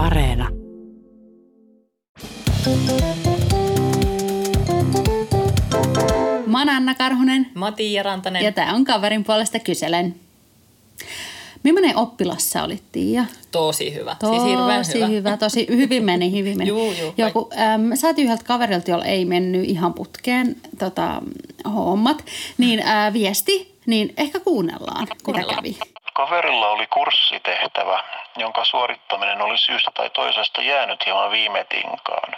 Areena. Mä oon Anna Karhunen Mä oon Tiia Rantanen. ja tää on kaverin puolesta kyselen. Millainen oppilas sä olit, Tiia? Tosi hyvä. Tosi siis hirveän hyvä. hyvä. Tosi hyvin meni, hyvin meni. Juu, juu, Joku, äm, saatiin yhdeltä kaverilta, jolla ei mennyt ihan putkeen tota, hommat, niin ää, viesti, niin ehkä kuunnellaan, mitä Kuunnellaan. kävi. Kaverilla oli kurssitehtävä, jonka suorittaminen oli syystä tai toisesta jäänyt hieman viime tinkaan.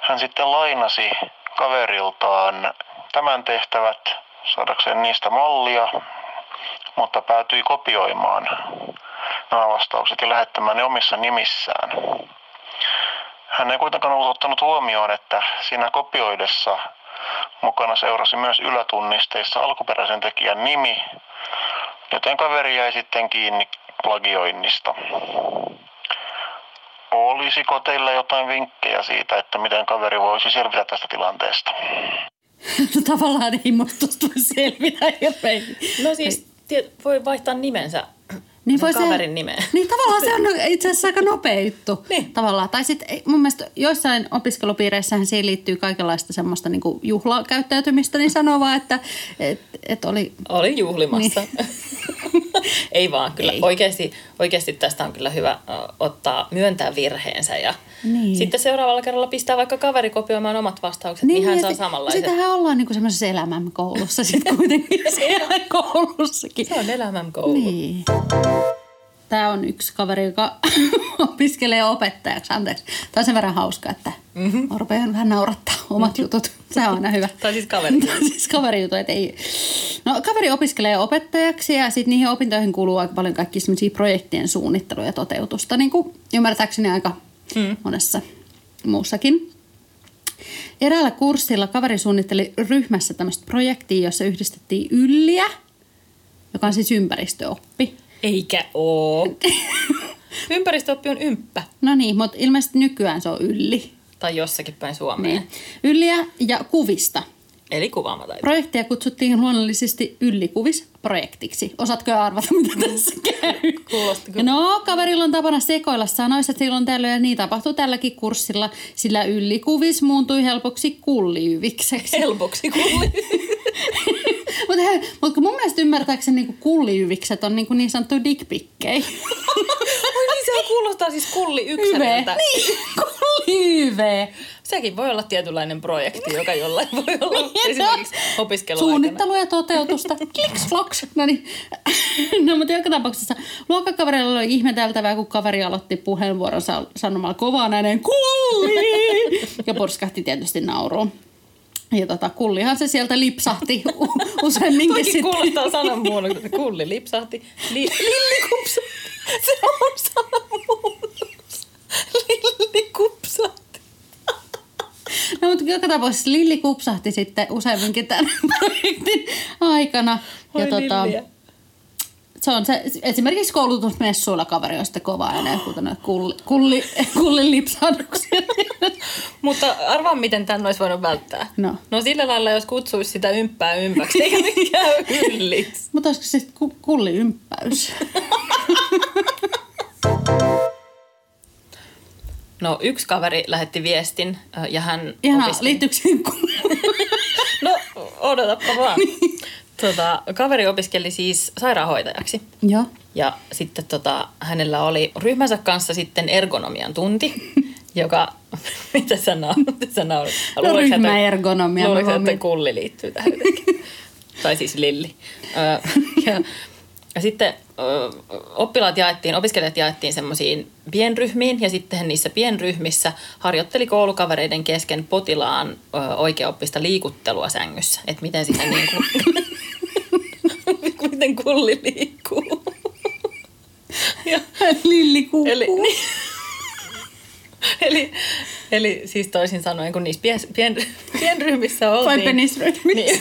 Hän sitten lainasi kaveriltaan tämän tehtävät saadakseen niistä mallia, mutta päätyi kopioimaan nämä vastaukset ja lähettämään ne omissa nimissään. Hän ei kuitenkaan ollut ottanut huomioon, että siinä kopioidessa mukana seurasi myös ylätunnisteissa alkuperäisen tekijän nimi, joten kaveri jäi sitten kiinni plagioinnista. Olisiko teillä jotain vinkkejä siitä, että miten kaveri voisi selvitä tästä tilanteesta? Tavallaan ei musta selvitä hirveän. No siis tie, voi vaihtaa nimensä. Niin voi se- kaverin nimeä. Niin tavallaan se on itse asiassa aika nopea juttu. Niin. Tavallaan. Tai sitten mun mielestä joissain opiskelupiireissähän siihen liittyy kaikenlaista semmoista niin juhlakäyttäytymistä, niin sanoo vaan, että et, et oli... Oli juhlimassa. Ei vaan, kyllä. Ei. Oikeasti, oikeasti tästä on kyllä hyvä ottaa, myöntää virheensä ja Niin. sitten seuraavalla kerralla pistää vaikka kaveri kopioimaan omat vastaukset, niin, niin hän saa samanlaiset. Sitähän ollaan niin semmoisessa elämänkoulussa sitten kuitenkin siellä koulussakin. Se on elämän koulu. Niin. Tämä on yksi kaveri, joka opiskelee opettajaksi. Anteeksi. Tämä on sen verran hauska, että mm-hmm. mä rupean vähän naurattaa omat jutut. Se on aina hyvä. Tai siis kaveri. Tai siis kaveri jutut, että ei. No kaveri opiskelee opettajaksi ja sitten niihin opintoihin kuuluu aika paljon kaikki semmoisia projektien suunnittelua ja toteutusta, niin kuin ymmärtääkseni aika mm. monessa muussakin. Eräällä kurssilla kaveri suunnitteli ryhmässä tämmöistä projektia, jossa yhdistettiin ylliä, joka on siis ympäristöoppi. Eikä oo. Ympäristöoppi on ymppä. No niin, mutta ilmeisesti nykyään se on ylli. Tai jossakin päin Suomeen. Niin. Ylliä ja kuvista. Eli kuvaamataito. Projektia kutsuttiin luonnollisesti yllikuvisprojektiksi. Osaatko arvata, mitä tässä käy? Kuulosti kyllä. No, kaverilla on tapana sekoilla sanoissa silloin tällöin, ja niin tapahtuu tälläkin kurssilla, sillä yllikuvis muuntui helpoksi kulliyvikseksi. Helpoksi kulli. Mutta mut mun mielestä ymmärtääkseni niinku kulliyvikset on niinku niin sanottu dickpikkei. Oi niin, se kuulostaa siis kulli yksilöltä. Niin, kullihyve. Sekin voi olla tietynlainen projekti, joka jollain voi olla Niin, esimerkiksi opiskeluaikana. Suunnittelu ja toteutusta. Kliks, floks. No niin. No mutta joka tapauksessa luokkakaverilla oli ihmeteltävää, kun kaveri aloitti puheenvuoronsa sanomalla kovaan ääneen kulli. Ja purskahti tietysti nauruun. Ja tota, kullihan se sieltä lipsahti useamminkin Toikin sitten. kuulostaa sananmuunnos, että kulli lipsahti. Li, lilli kupsa. Se on sananmuunnos. Lilli kupsahti. No mutta joka tapauksessa Lilli kupsahti sitten useamminkin tämän projektin aikana. Oi ja tota, Lilliä. se on se, esimerkiksi koulutusmessuilla kaveri on sitten kova ääneen huutanut kulli, kulli, kullin lipsahduksia. Mutta arvaa, miten tämän olisi voinut välttää. No. No sillä lailla, jos kutsuisi sitä ympää ympäksi, eikä mikään ylliksi. Mutta olisiko se ku, kulliympäys? No yksi kaveri lähetti viestin ja hän Ihan opiskeli- liittyykö? No odotappa vaan. Tota, kaveri opiskeli siis sairaanhoitajaksi. Joo. Ja sitten tota, hänellä oli ryhmänsä kanssa sitten ergonomian tunti, joka... Mitä sä naurat? Mitä sä naurat? No, ryhmäergonomia, mä Luuletko, että kulli liittyy tähän jotenkin? tai siis Lilli. Ja, ja sitten oppilaat jaettiin, opiskelijat jaettiin semmoisiin pienryhmiin ja sitten niissä pienryhmissä harjoitteli koulukavereiden kesken potilaan oikeaoppista liikuttelua sängyssä. Että miten sitä niin kuin, miten kulli liikkuu. ja, Lilli kuukuu. eli, niin, eli, eli siis toisin sanoen, kun niissä pien, pien, pienryhmissä oltiin... Vai penisryhmissä? Niin,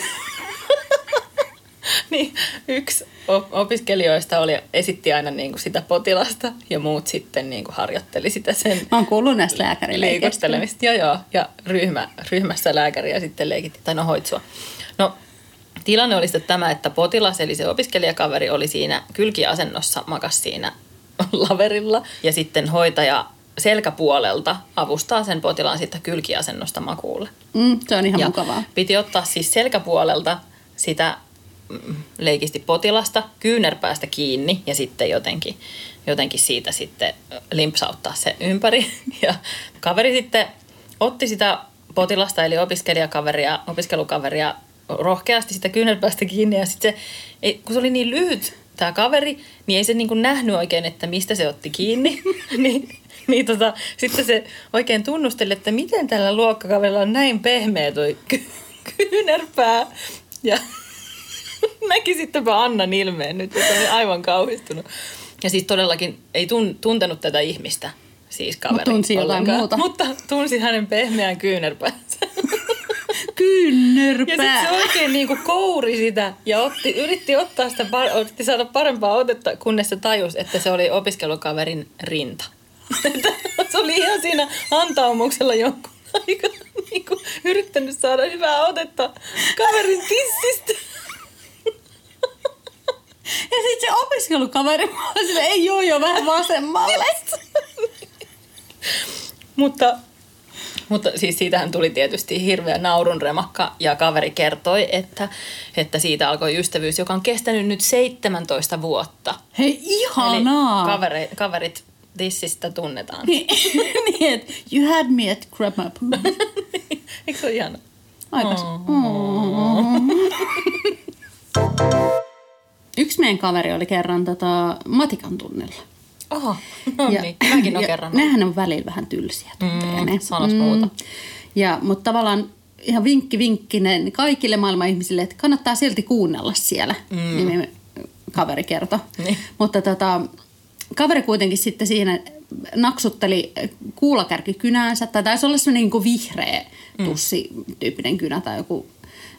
niin yksi op- opiskelijoista oli, esitti aina niin kuin sitä potilasta ja muut sitten niin kuin harjoitteli sitä sen Mä oon kuullut näistä lääkärileikeistä. liikuttelemista. Joo, joo. Ja ryhmä, ryhmässä lääkäriä sitten leikitti, tai no hoitsua. No, tilanne oli sitten tämä, että potilas, eli se opiskelijakaveri, oli siinä kylkiasennossa, makas siinä laverilla ja sitten hoitaja selkäpuolelta avustaa sen potilaan sitten kylkiasennosta makuulle. Mm, se on ihan Ja mukavaa. piti ottaa siis selkäpuolelta sitä leikisti potilasta kyynärpäästä kiinni ja sitten jotenkin, jotenkin siitä sitten limpsauttaa se ympäri. Ja kaveri sitten otti sitä potilasta eli opiskelijakaveria, opiskelukaveria rohkeasti sitä kyynärpäästä kiinni ja sitten se, kun se oli niin lyhyt tämä kaveri, niin ei se niin kuin nähnyt oikein, että mistä se otti kiinni. niin, niin tota, sitten se oikein tunnusteli, että miten tällä luokkakaverilla on näin pehmeä toi ky- kyynärpää. Ja näki sittenpä Annan ilmeen nyt, että oli aivan kauhistunut. Ja siis todellakin ei tun, tuntenut tätä ihmistä, siis kaveri. Mut tunsi jotain muuta. Mutta tunsi hänen pehmeän kyynärpäänsä. Ja Kynnärpää. sitten se oikein niinku kouri sitä ja otti, yritti ottaa sitä, yritti saada parempaa otetta, kunnes se tajusi, että se oli opiskelukaverin rinta. Se oli ihan siinä antaumuksella jonkun aika niinku, yrittänyt saada hyvää otetta kaverin tissistä. Ja sitten se opiskelukaveri oli sille, ei joo jo vähän vasemmalle. Mutta, mutta siis siitähän tuli tietysti hirveä naurun remakka ja kaveri kertoi, että, että siitä alkoi ystävyys, joka on kestänyt nyt 17 vuotta. Hei, ihanaa. Eli kaveri, kaverit tissistä tunnetaan. niin, niin, että you had me at grammar pool. Eikö se ole ihana? Aikas. Mm. Yksi meidän kaveri oli kerran tota, matikan tunnilla. Oho, no niin, mäkin olen ja kerran. Nehän on välillä vähän tylsiä tunteja. Mm, ne. sanos muuta. Ja, mutta tavallaan ihan vinkki vinkkinen kaikille maailman ihmisille, että kannattaa silti kuunnella siellä, mm. niin kaveri kertoi. Niin. Mutta tota, kaveri kuitenkin sitten siinä naksutteli kuulakärkikynäänsä, tai taisi olla semmoinen niin kuin vihreä tussi-tyyppinen kynä tai joku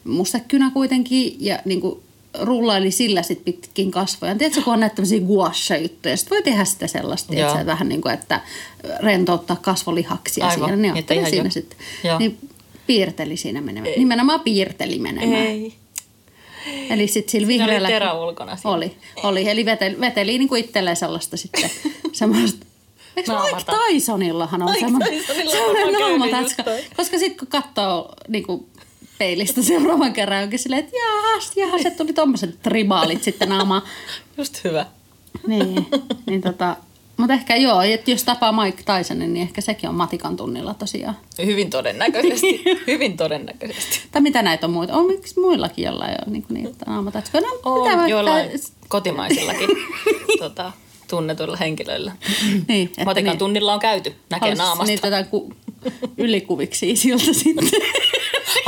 mustekynä kuitenkin, ja niin kuin rullaili sillä sit pitkin kasvoja. Tiedätkö, kun on näitä tämmöisiä guasha-juttuja, sit voi tehdä sitä sellaista, tiedätkö, vähän niin kuin, että rentouttaa kasvolihaksia Aivan, siinä. Niin otteli ihan siinä sitten. Niin piirteli siinä menemään. Nimenomaan piirteli menemään. Ei. Eli sitten sillä Siinä oli vihreällä... terä ulkona siinä. Oli, oli. Eli veteli, veteli niin kuin itselleen sellaista sitten semmoista... Eikö Mike. Tysonillahan on Mike semmoinen, Tysonilla semmoinen. Koska sitten kun katsoo niin kuin peilistä seuraavan kerran onkin silleen, että jahas, jahas, että tuli tommoset tribaalit sitten naamaan. Just hyvä. Niin, niin tota, mutta ehkä joo, että jos tapaa Mike Tysonin, niin ehkä sekin on matikan tunnilla tosiaan. Hyvin todennäköisesti. Hyvin todennäköisesti. Tai mitä näitä on muita? On miksi muillakin jollain on niin niitä naamatatskoja? No, mitä On vaikka- joillain kotimaisillakin tota, tunnetuilla henkilöillä. Niin, Matikan niin. tunnilla on käyty, näkee Haluaisi naamasta. niitä jotain ku, ylikuviksi siltä sitten.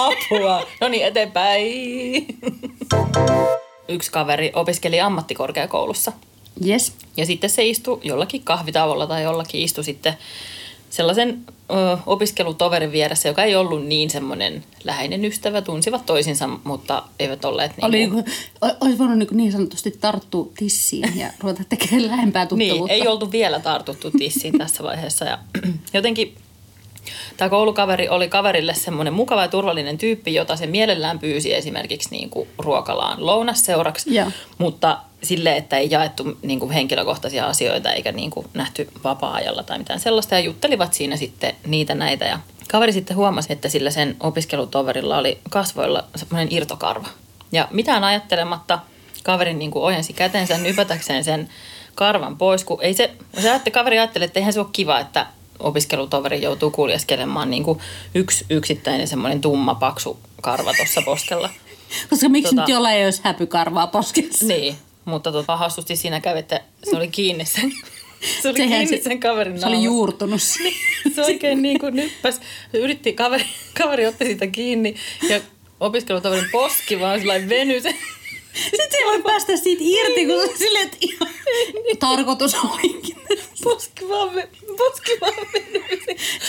Apua. No niin, eteenpäin. Yksi kaveri opiskeli ammattikorkeakoulussa. Yes. Ja sitten se istui jollakin kahvitauolla tai jollakin istui sitten sellaisen ö, opiskelutoverin vieressä, joka ei ollut niin semmoinen läheinen ystävä. Tunsivat toisinsa, mutta eivät olleet niin Oli, kuin, niinku, olisi voinut niin, niin sanotusti tarttua tissiin ja ruveta tekemään lähempää Niin, tuttavuutta. ei oltu vielä tartuttu tissiin tässä vaiheessa. Ja jotenkin tämä koulukaveri oli kaverille semmoinen mukava ja turvallinen tyyppi, jota se mielellään pyysi esimerkiksi niin kuin ruokalaan lounasseuraksi. Joo. Mutta sille, että ei jaettu niin kuin henkilökohtaisia asioita eikä niin kuin nähty vapaa-ajalla tai mitään sellaista. Ja juttelivat siinä sitten niitä näitä. Ja kaveri sitten huomasi, että sillä sen opiskelutoverilla oli kasvoilla semmoinen irtokarva. Ja mitään ajattelematta kaveri niin kuin ojensi kätensä nypätäkseen sen karvan pois, kun ei se, se ajatteli, kaveri ajatteli, että eihän se ole kiva, että opiskelutoveri joutuu kuljeskelemaan niin kuin yksi yksittäinen semmoinen tumma, paksu karva tuossa poskella. Koska miksi Tota- nyt jollain ei olisi häpykarvaa poskessa? Niin, mutta tota, hassusti siinä kävi, että se oli kiinni sen, se oli Sehän kiinni se- sen kaverin Se oli naamassa. juurtunut siihen. Se oikein niin kuin nyppäs. Yritti, kaveri, kaveri otti sitä kiinni ja opiskelutoverin poski vaan sillä venyi sen. Sitten se voi päästä siitä irti, kun se silleen, että ihan tarkoitus olikin. Poski vaan, poski vaan.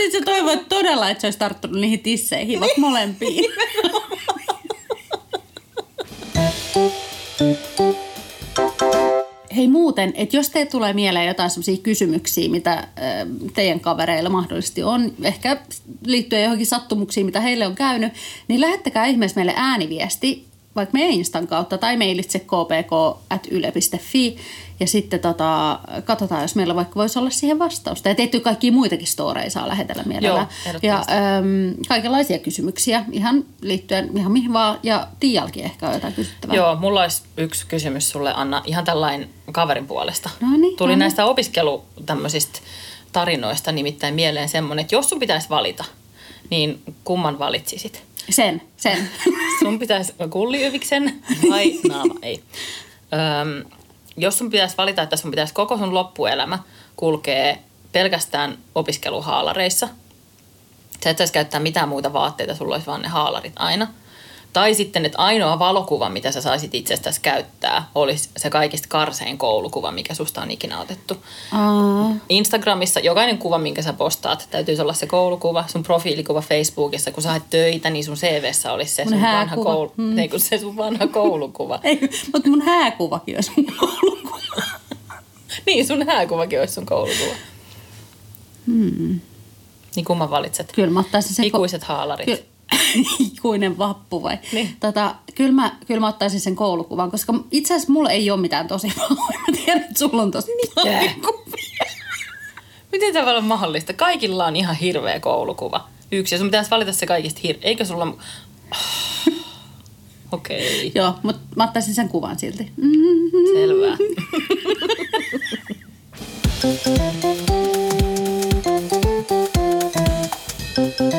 Sitten se toivoi todella, että se olisi tarttunut niihin tisseihin, vaikka molempiin. Hei muuten, että jos teille tulee mieleen jotain sellaisia kysymyksiä, mitä teidän kavereilla mahdollisesti on, ehkä liittyen johonkin sattumuksiin, mitä heille on käynyt, niin lähettäkää ihmeessä meille ääniviesti vaikka meidän Instan kautta tai mailitse kpk.yle.fi ja sitten tota, katsotaan, jos meillä vaikka voisi olla siihen vastausta. Ja tietty kaikki muitakin storeja saa lähetellä mielellään. Joo, ja äm, kaikenlaisia kysymyksiä ihan liittyen ihan mihin vaan. Ja Tiialkin ehkä on jotain kysyttävää. Joo, mulla olisi yksi kysymys sulle, Anna, ihan tällainen kaverin puolesta. No niin, Tuli no niin. näistä opiskelu tämmöisistä tarinoista nimittäin mieleen semmoinen, että jos sun pitäisi valita, niin kumman valitsisit? Sen, sen. Sun pitäisi kulliyviksen vai naama? Ei. Öm, jos sun pitäisi valita, että sun pitäisi koko sun loppuelämä kulkee pelkästään opiskeluhaalareissa, sä et saisi käyttää mitään muuta vaatteita, sulla olisi vaan ne haalarit aina. Tai sitten, että ainoa valokuva, mitä sä saisit itsestäsi käyttää, olisi se kaikista karsein koulukuva, mikä susta on ikinä otettu. Aa, Instagramissa jokainen kuva, minkä sä postaat, täytyisi olla se koulukuva. Sun profiilikuva Facebookissa, kun sä haet töitä, niin sun CVssä olisi se Mun sun vanha, hääkuva. koulu, mm. ei, kun se sun vanha koulukuva. ei, mutta mun hääkuvakin olisi mun koulukuva. niin, sun hääkuvakin olisi sun koulukuva. Hmm. Niin kumman valitset? Kyllä mä ottaisin ko- Ikuiset haalarit. Ky- Niin, ikuinen vappu vai? Niin. Tota, kyllä, mä, kyllä mä ottaisin sen koulukuvan, koska itse asiassa mulla ei ole mitään tosi valoja. Mä tiedän, että sulla on tosi paljon. Miten tämä on mahdollista? Kaikilla on ihan hirveä koulukuva. Yksi, ja sun pitäisi valita se kaikista hir... Eikö sulla... Ah. Okei. Okay. Joo, mutta mä ottaisin sen kuvan silti. Mm-hmm. Selvä. Selvä.